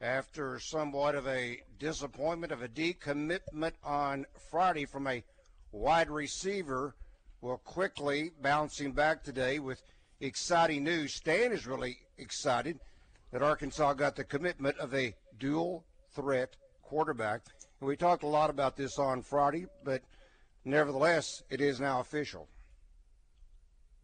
After somewhat of a disappointment of a decommitment on Friday from a wide receiver, well, quickly bouncing back today with exciting news. Stan is really excited that Arkansas got the commitment of a dual threat quarterback. And we talked a lot about this on Friday, but nevertheless, it is now official.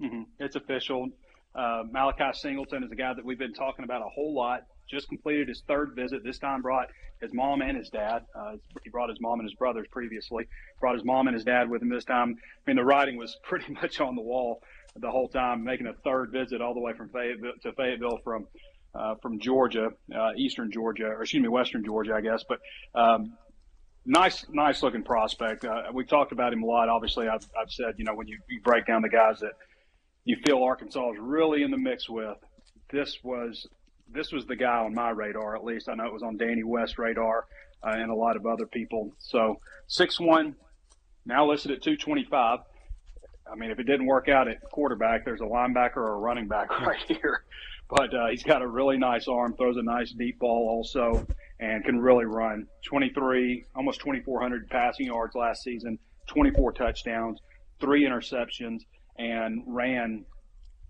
Mm-hmm. It's official. Uh, Malachi Singleton is a guy that we've been talking about a whole lot just completed his third visit. This time brought his mom and his dad. Uh, he brought his mom and his brothers previously. Brought his mom and his dad with him this time. I mean, the writing was pretty much on the wall the whole time, making a third visit all the way from Fayetteville to Fayetteville from uh, from Georgia, uh, Eastern Georgia, or excuse me, Western Georgia, I guess. But um, nice, nice looking prospect. Uh, we've talked about him a lot. Obviously, I've, I've said, you know, when you, you break down the guys that you feel Arkansas is really in the mix with, this was this was the guy on my radar, at least. I know it was on Danny West's radar uh, and a lot of other people. So six one, now listed at 225. I mean, if it didn't work out at quarterback, there's a linebacker or a running back right here. But uh, he's got a really nice arm, throws a nice deep ball also, and can really run. 23, almost 2,400 passing yards last season, 24 touchdowns, three interceptions, and ran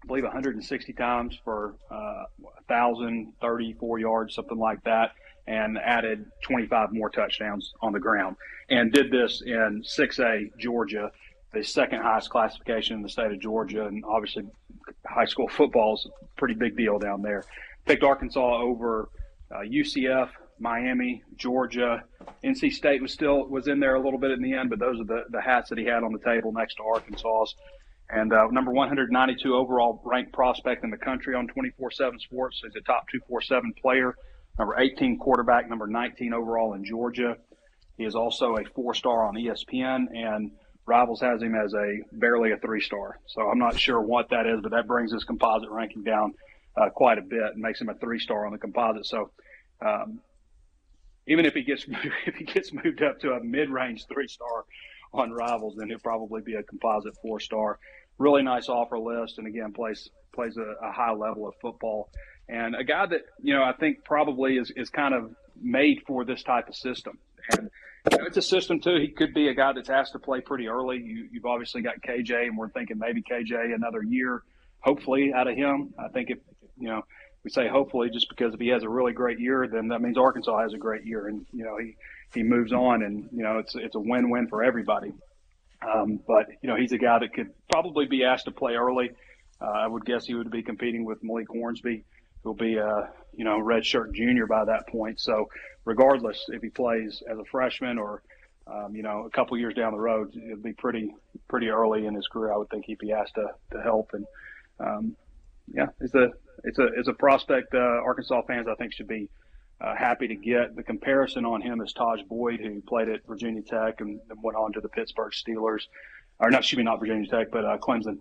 I believe 160 times for uh, 1,034 yards, something like that, and added 25 more touchdowns on the ground. And did this in 6A Georgia, the second highest classification in the state of Georgia, and obviously high school football is a pretty big deal down there. Picked Arkansas over uh, UCF, Miami, Georgia, NC State was still was in there a little bit in the end, but those are the, the hats that he had on the table next to Arkansas's and uh, number 192 overall ranked prospect in the country on 24/7 Sports. He's a top 247 player. Number 18 quarterback, number 19 overall in Georgia. He is also a four-star on ESPN, and Rivals has him as a barely a three-star. So I'm not sure what that is, but that brings his composite ranking down uh, quite a bit and makes him a three-star on the composite. So um, even if he gets if he gets moved up to a mid-range three-star on Rivals, then he'll probably be a composite four-star really nice offer list, and again plays plays a, a high level of football, and a guy that you know I think probably is is kind of made for this type of system. And you know, it's a system too. He could be a guy that's asked to play pretty early. You, you've obviously got KJ, and we're thinking maybe KJ another year, hopefully out of him. I think if you know we say hopefully just because if he has a really great year, then that means Arkansas has a great year, and you know he he moves on, and you know it's it's a win win for everybody. Um, but you know, he's a guy that could probably be asked to play early. Uh, I would guess he would be competing with Malik Hornsby, who'll be a you know redshirt junior by that point. So regardless if he plays as a freshman or um, you know a couple years down the road, it'd be pretty pretty early in his career. I would think he'd be asked to, to help. And um, yeah, it's a it's a it's a prospect uh, Arkansas fans I think should be uh, happy to get. The comparison on him is Tajh Boyd, who played at Virginia Tech and went on to the Pittsburgh Steelers, or not, excuse me, not Virginia Tech, but uh, Clemson.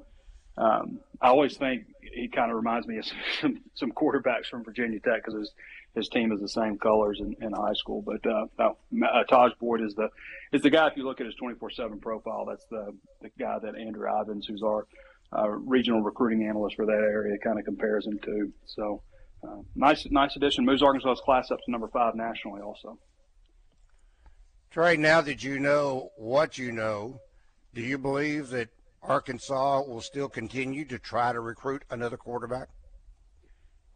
Um, I always think he kind of reminds me of some, some quarterbacks from Virginia Tech because his his team is the same colors in, in high school. But uh, uh, Tajh Boyd is the is the guy. If you look at his twenty four seven profile, that's the the guy that Andrew Ivins, who's our uh, regional recruiting analyst for that area, kind of compares him to. So uh, nice, nice addition. Moves Arkansas's class up to number five nationally, also. Trey, now that you know what you know, do you believe that Arkansas will still continue to try to recruit another quarterback?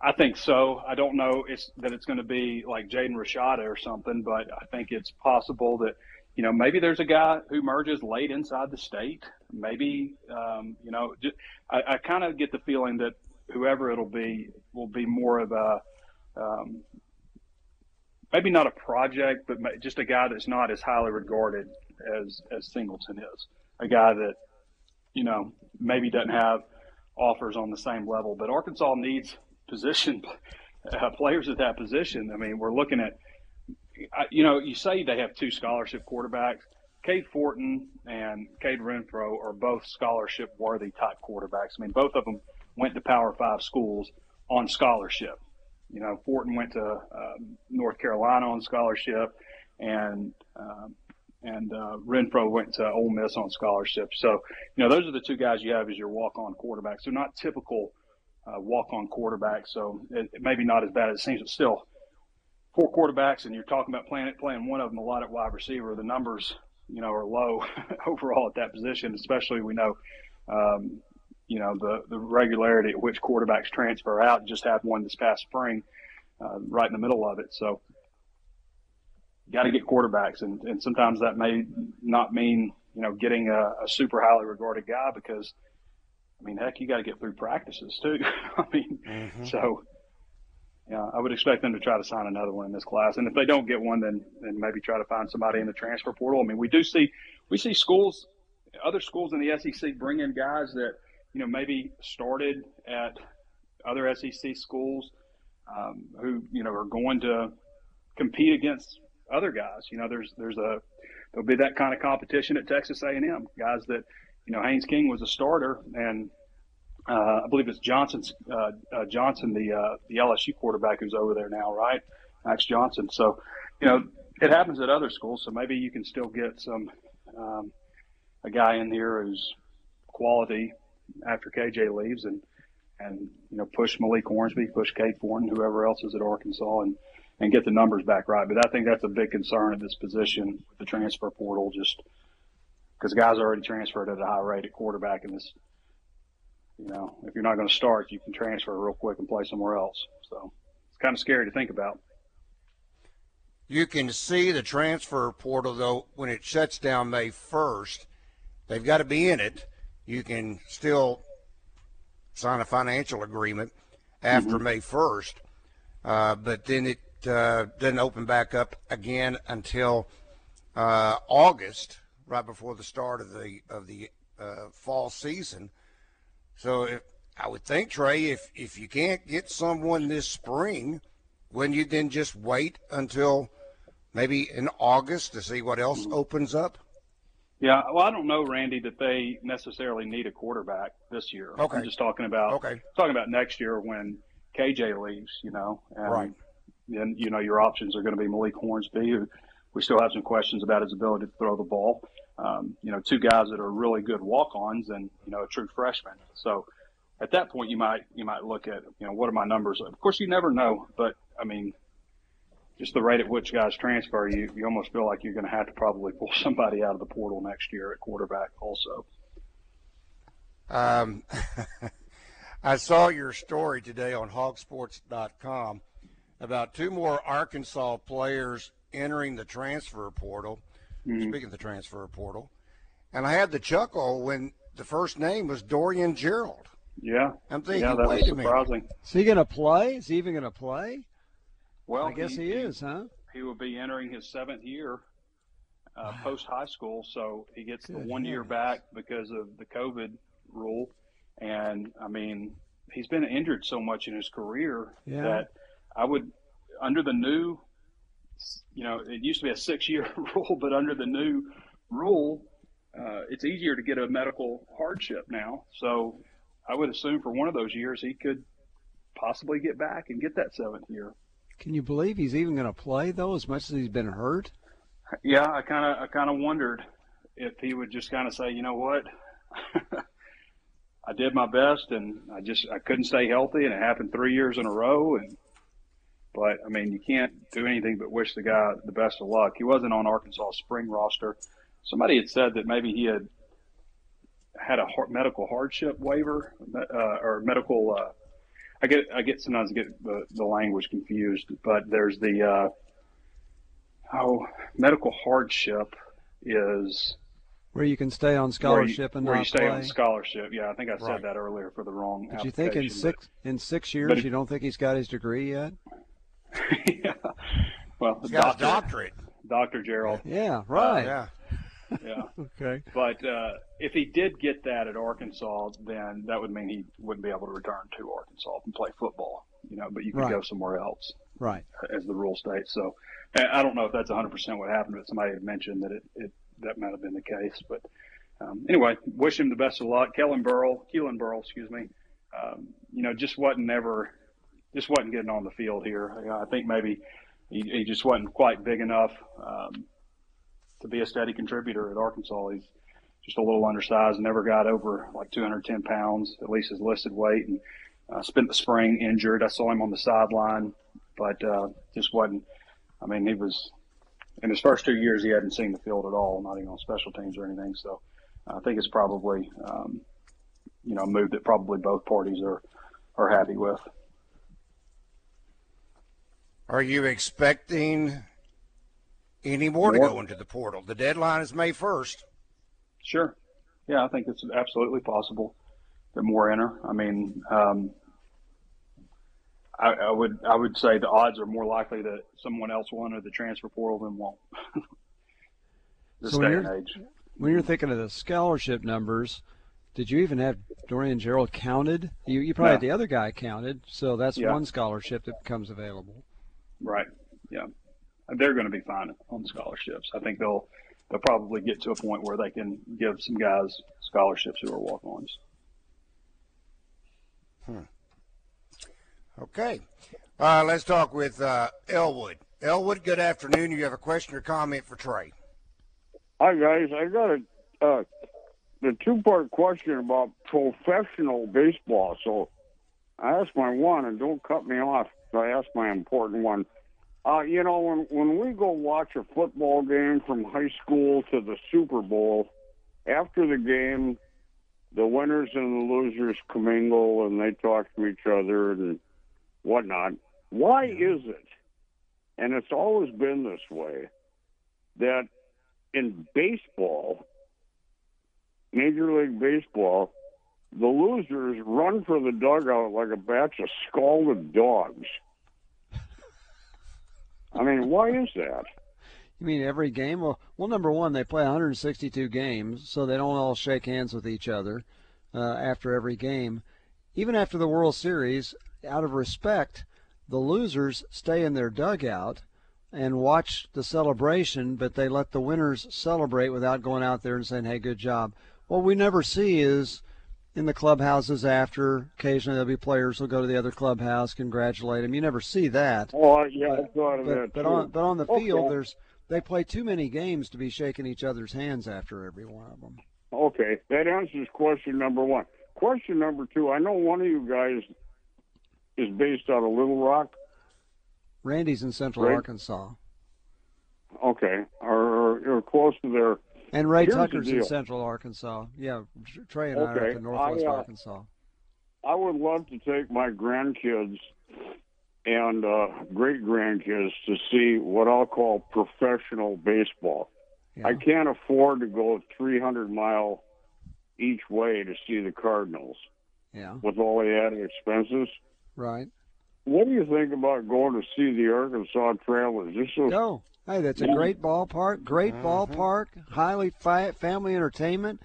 I think so. I don't know it's, that it's going to be like Jaden Rashada or something, but I think it's possible that you know maybe there's a guy who merges late inside the state. Maybe um, you know just, I, I kind of get the feeling that whoever it'll be will be more of a um, maybe not a project, but just a guy that's not as highly regarded as as Singleton is. A guy that you know maybe doesn't have offers on the same level, but Arkansas needs position uh, players at that position. I mean, we're looking at, you know, you say they have two scholarship quarterbacks. Cade Fortin and Cade Renfro are both scholarship worthy type quarterbacks. I mean, both of them went to Power Five schools on scholarship. You know, Fortin went to uh, North Carolina on scholarship, and um, and uh, Renfro went to Ole Miss on scholarship. So, you know, those are the two guys you have as your walk-on quarterbacks. They're not typical uh, walk-on quarterbacks, so it, it maybe not as bad as it seems, but still, four quarterbacks, and you're talking about playing playing one of them a lot at wide receiver. The numbers, you know, are low overall at that position. Especially we know, um, you know, the the regularity at which quarterbacks transfer out. Just had one this past spring, uh, right in the middle of it. So got to get quarterbacks, and, and sometimes that may not mean you know getting a, a super highly regarded guy because I mean heck, you got to get through practices too. I mean, mm-hmm. so yeah, I would expect them to try to sign another one in this class, and if they don't get one, then then maybe try to find somebody in the transfer portal. I mean, we do see we see schools, other schools in the SEC bring in guys that you know maybe started at other SEC schools um, who you know are going to compete against other guys. You know, there's there's a there'll be that kind of competition at Texas A&M. Guys that you know Haynes King was a starter, and uh, I believe it's Johnson's uh, uh, Johnson, the uh, the LSU quarterback who's over there now, right? Max Johnson. So, you know, it happens at other schools. So maybe you can still get some um, a guy in here who's quality after KJ leaves, and and you know push Malik Hornsby, push Cade Fortin, whoever else is at Arkansas, and and get the numbers back right. But I think that's a big concern at this position with the transfer portal, just because guys are already transferred at a high rate at quarterback in this. You know, if you're not going to start, you can transfer real quick and play somewhere else. So it's kind of scary to think about. You can see the transfer portal though when it shuts down May 1st. They've got to be in it. You can still sign a financial agreement after mm-hmm. May 1st, uh, but then it uh, didn't open back up again until uh, August, right before the start of the of the uh, fall season. So if, I would think, Trey, if if you can't get someone this spring, wouldn't you then just wait until maybe in August to see what else opens up? Yeah, well, I don't know, Randy, that they necessarily need a quarterback this year. Okay. I'm just talking about okay. talking about next year when KJ leaves, you know. And, right then you know your options are going to be Malik Hornsby, who we still have some questions about his ability to throw the ball. Um, you know, two guys that are really good walk-ons, and you know, a true freshman. So at that point, you might you might look at you know what are my numbers. Of course, you never know, but I mean, just the rate at which guys transfer, you you almost feel like you're going to have to probably pull somebody out of the portal next year at quarterback, also. Um, I saw your story today on HawgSports.com about two more Arkansas players entering the transfer portal. Mm-hmm. Speaking of the transfer portal, and I had the chuckle when the first name was Dorian Gerald. Yeah, I'm thinking, yeah, that wait was a minute. Is he going to play? Is he even going to play? Well, I guess he, he is, huh? He will be entering his seventh year uh, post high school, so he gets Good the one year back because of the COVID rule. And I mean, he's been injured so much in his career yeah. that I would, under the new, you know, it used to be a six year rule, but under the new rule, uh, it's easier to get a medical hardship now. So I would assume for one of those years he could possibly get back and get that seventh year. Can you believe he's even going to play though, as much as he's been hurt? Yeah, I kind of, I kind of wondered if he would just kind of say, you know what, I did my best and I just, I couldn't stay healthy and it happened three years in a row and but I mean, you can't do anything but wish the guy the best of luck. He wasn't on Arkansas spring roster. Somebody had said that maybe he had had a medical hardship waiver uh, or medical. Uh, I get I get sometimes I get the, the language confused, but there's the uh, oh medical hardship is where you can stay on scholarship you, and where not you stay play. on scholarship. Yeah, I think I said right. that earlier for the wrong. But you think in six but, in six years you don't think he's got his degree yet? yeah. Well, He's got doctor, a doctorate. Dr. Gerald. Yeah, right. Uh, yeah. Yeah. okay. But uh, if he did get that at Arkansas, then that would mean he wouldn't be able to return to Arkansas and play football. you know, but you could Right. go somewhere else Right. as the rule states. So I don't know if that's 100% what happened, but somebody had mentioned that it, it that might have been the case. But um, anyway, wish him the best of luck. Kellen Burrow, Keelan Burrow, excuse me. Um, you know, just wasn't ever, just wasn't getting on the field here. You know, I think maybe he, he just wasn't quite big enough um, to be a steady contributor at Arkansas. He's just a little undersized, never got over like 210 pounds, at least his listed weight, and uh, spent the spring injured. I saw him on the sideline, but uh, just wasn't. I mean, he was in his first two years he hadn't seen the field at all, not even on special teams or anything. So I think it's probably um, you know a move that probably both parties are are happy with. Are you expecting any more, to go into the portal? The deadline is May 1st. Sure. Yeah, I think it's absolutely possible that more enter. I mean, um, I, I would I would say the odds are more likely that someone else will enter the transfer portal than won't. this So when day and you're- age. When you're thinking of the scholarship numbers, did you even have Dorian Gerald counted? You, you probably No. had the other guy counted, so that's Yeah. one scholarship that becomes available. Right. Yeah. They're going to be fine on scholarships. I think they'll they'll probably get to a point where they can give some guys scholarships who are walk-ons. Hmm. Okay. Uh, let's talk with uh, Elwood. Elwood, good afternoon. You have a question or comment for Trey? Hi guys, I got a uh, the two part question about professional baseball. So I asked my one, and don't cut me off. I asked my important one. Uh, you know, when when we go watch a football game from high school to the Super Bowl, after the game, the winners and the losers commingle and they talk to each other and whatnot. Why is it? And it's always been this way that in baseball, Major League Baseball, the losers run for the dugout like a batch of scalded dogs. I mean, why is that? You mean every game? Well, well, number one, they play 162 games, so they don't all shake hands with each other uh, after every game. Even after the World Series, out of respect, the losers stay in their dugout and watch the celebration, but they let the winners celebrate without going out there and saying, "Hey, good job." What we never see is in the clubhouses after. Occasionally, there'll be players who'll go to the other clubhouse, congratulate them. You never see that. Oh, yeah, of But, that but on but on the Okay. field, there's they play too many games to be shaking each other's hands after every one of them. Okay, that answers question number one. Question number two: I know one of you guys is based out of Little Rock. Randy's in Central Right. Arkansas, Okay, or, or, or close to there. And Ray Here's Tucker's in. Central Arkansas. Yeah, Trey and I are Okay, up in Northwest I, uh, Arkansas. I would love to take my grandkids and uh, great grandkids to see what I'll call professional baseball. Yeah. I can't afford to go 300 mile each way to see the Cardinals yeah, with all the added expenses. right. What do you think about going to see the Arkansas Travelers? This is, Go. Hey, that's a great ballpark. Great mm-hmm. ballpark. Highly fi- family entertainment.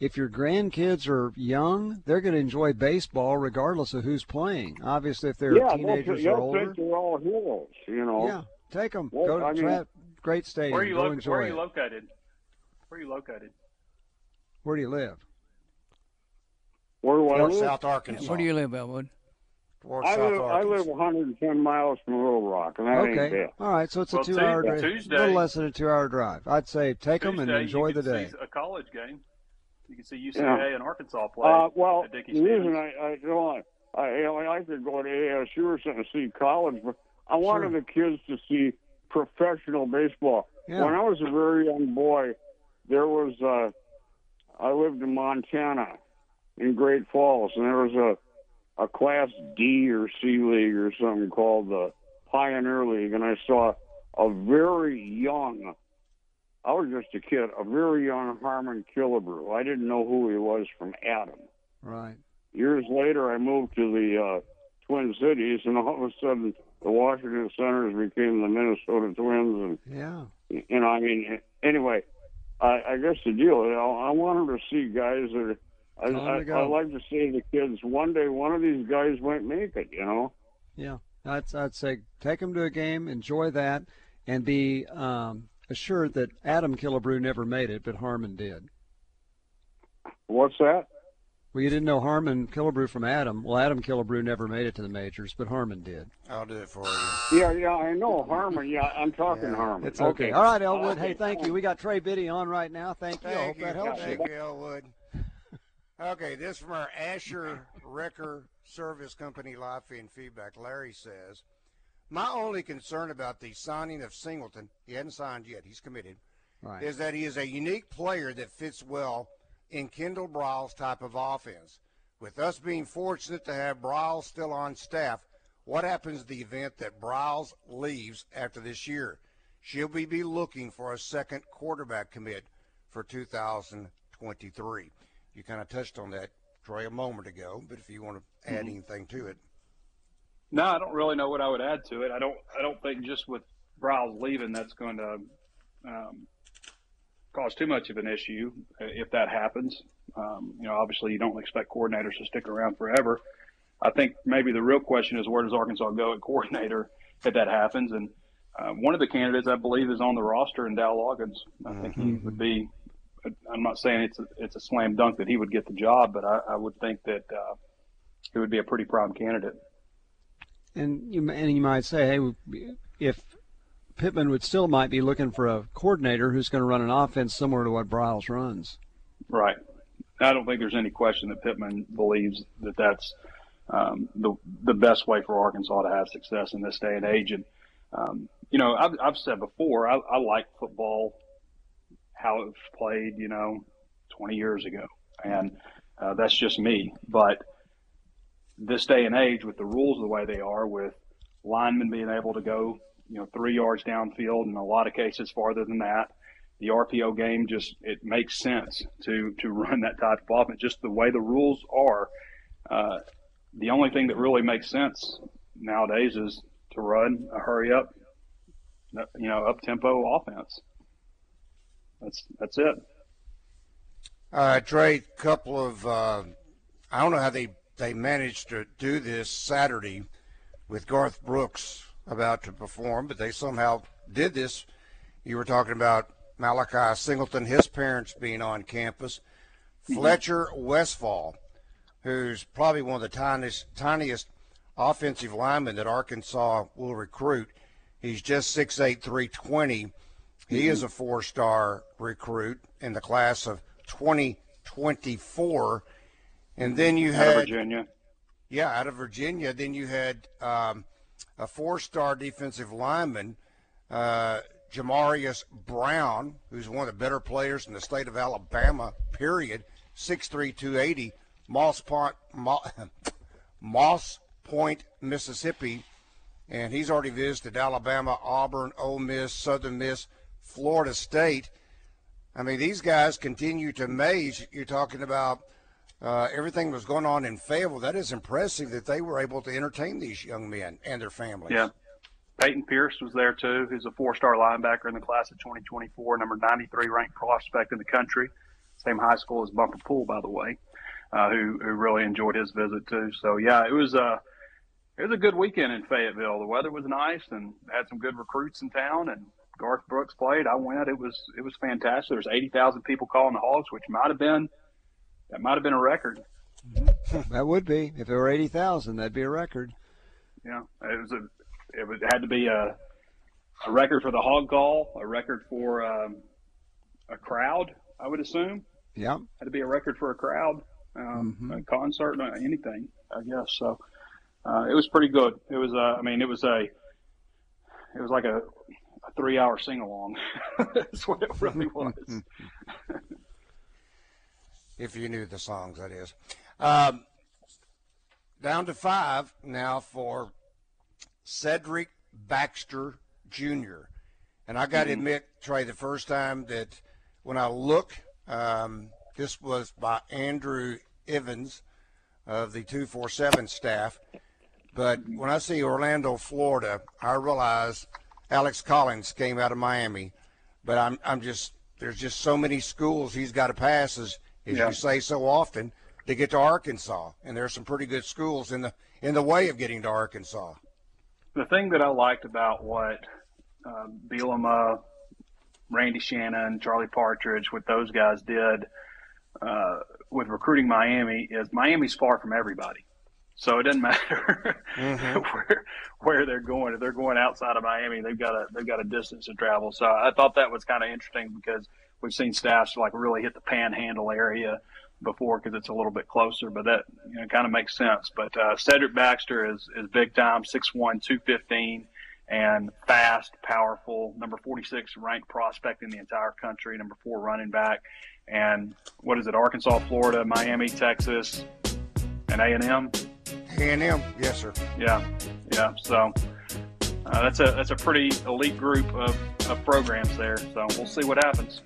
If your grandkids are young, they're going to enjoy baseball regardless of who's playing. Obviously, if they're yeah, teenagers they'll, or they'll older, think they're all heroes. You know. yeah, take them. Well, Go to I mean- tra- great stadium. Where are you, Go lo- enjoy where are you located? Where are you located? Where do you live? Where do I Fort live? South Arkansas. Where do you live, Elwood? Fort I South live, I live 110 miles from Little Rock, and that ain't Okay. bad. All right. So it's a two-hour Tu- drive. A little less than a two-hour drive. I'd say take them and enjoy you the can day. See a college game. You can see UCA Yeah. and Arkansas play. Uh, well, at the reason I, I, you know, I, I, you know, I could go to ASU or something to see college, but I wanted Sure. the kids to see professional baseball. Yeah. When I was a very young boy, there was, uh, I lived in Montana in Great Falls, and there was a, a Class D or C league or something called the Pioneer League, and I saw a very young, I was just a kid, a very young Harmon Killebrew. I didn't know who he was from Adam Right. years later, I moved to the uh, Twin Cities, and all of a sudden, the Washington Senators became the Minnesota Twins, and Yeah. you know, I mean, anyway, I, I guess the deal, you know, I wanted to see guys that. I, Time I. I like to say to the kids, one day one of these guys might make it. You know, Yeah, I'd, I'd say take them to a game, enjoy that, and be um, assured that Adam Killebrew never made it, but Harmon did. What's that? Well, you didn't know Harmon Killebrew from Adam. Well, Adam Killebrew never made it to the majors, but Harmon did. I'll do it for you. Yeah, yeah, I know Harmon. Yeah, I'm talking Yeah, Harmon. It's okay. All right, Elwood. Hey, thank you. We got Trey Biddy on right now. Thank you. I hope Thank you. that helps Thank you. you, Elwood. Okay, this from our Asher Wrecker Service Company live feed feedback. Larry says, My only concern about the signing of Singleton, he hasn't signed yet, he's committed, Right. is that he is a unique player that fits well in Kendal Briles' type of offense. With us being fortunate to have Briles still on staff, what happens in the event that Briles leaves after this year? Should we be looking for a second quarterback commit for 2023? You kind of touched on that, Troy, a moment ago, but if you want to add anything to it. No, I don't really know what I would add to it. I don't. I don't think just with Briles leaving, that's going to um, cause too much of an issue uh, if that happens. Um, you know, obviously, you don't expect coordinators to stick around forever. I think maybe the real question is where does Arkansas go at coordinator if that happens? And uh, one of the candidates, I believe, is on the roster in Dowell Loggains. I think he would be. I'm not saying it's a, it's a slam dunk that he would get the job, but I, I would think that uh, he would be a pretty prime candidate. And you and you might say, hey, if Pittman would still might be looking for a coordinator who's going to run an offense similar to what Briles runs. Right. I don't think there's any question that Pittman believes that that's um, the the best way for Arkansas to have success in this day and age. And um, you know, I've, I've said before, I, I like football how it was played, you know, 20 years ago, and uh, that's just me. But this day and age, with the rules the way they are, with linemen being able to go, you know, three yards downfield, and a lot of cases farther than that, the RPO game just it makes sense to to run that type of offense. Just the way the rules are, uh, the only thing that really makes sense nowadays is to run a hurry up, you know, up tempo offense. That's that's it. Uh, Trey, couple of uh, I don't know how they they managed to do this Saturday with Garth Brooks about to perform, but they somehow did this. You were talking about Malachi Singleton, his parents being on campus, Fletcher Westfall, who's probably one of the tiniest tiniest offensive linemen that Arkansas will recruit. He's just 6'8", 320. He is a four-star recruit in the class of 2024. And then you Out of had Virginia. yeah, out of Virginia. Then you had um, a four-star defensive lineman, uh, Jamarius Brown, who's one of the better players in the state of Alabama. Period. 6'3", 280. Moss Point, Mo- Moss Point, Mississippi, and he's already visited Alabama, Auburn, Ole Miss, Southern Miss, Florida State. I mean, these guys continue to amaze. You're talking about uh, everything was going on in Fayetteville. That is impressive that they were able to entertain these young men and their families. Yeah. Peyton Pierce was there too, who's a four-star linebacker in the class of 2024, number 93 ranked prospect in the country. Same high school as Bumper Pool, by the way, uh, who who really enjoyed his visit too. So yeah, it was a it was a good weekend in Fayetteville. The weather was nice and had some good recruits in town. And Garth Brooks played. I went. It was it was fantastic. There was 80,000 people calling the Hogs, which might have been that might have been a record. That would be if it were eighty thousand. That'd be a record. Yeah, it was a it, was, it had to be a a record for the hog call, a record for um, a crowd. I would assume Yeah. had to be a record for a crowd, um, Mhm. a concert, uh, anything. I guess so. Uh, it was pretty good. It was. Uh, I mean, it was a. It was like a, a three-hour sing-along. That's what it really was. if you knew the songs, that is. Um, down to five now for Cedric Baxter Jr. And I got to admit, Trey, the first time that when I look, um, this was by Andrew Ivins of the 247 staff. But when I see Orlando, Florida, I realize Alex Collins came out of Miami. But I'm, I'm just, there's just so many schools he's got to pass, as, as Yeah. you say so often, to get to Arkansas. And there's some pretty good schools in the, in the way of getting to Arkansas. the thing that I liked about what uh, Bielema, Randy Shannon, Charlie Partridge, what those guys did uh, with recruiting Miami is Miami's far from everybody. So it doesn't matter mm-hmm. where where they're going. If they're going outside of Miami, they've got a they've got a distance to travel. So I thought that was kind of interesting because we've seen staffs like really hit the Panhandle area before because it's a little bit closer. But that you know kind of makes sense. But uh, Cedric Baxter is is big time, 6'1", 215 and fast, powerful, number 46 ranked prospect in the entire country, number four running back. And what is it? Arkansas, Florida, Miami, Texas, and A&M. A&M, yes, sir. Yeah, yeah. So uh, that's a that's a pretty elite group of, of programs there. So we'll see what happens.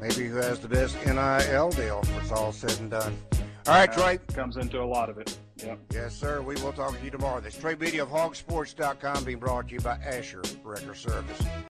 Maybe who has the best NIL deal when it's all said and done. All right, Trey. Comes into a lot of it. Yep. Yes, sir. We will talk to you tomorrow. This Trey Biddy of HawgSports.com being brought to you by Asher Wrecker Service.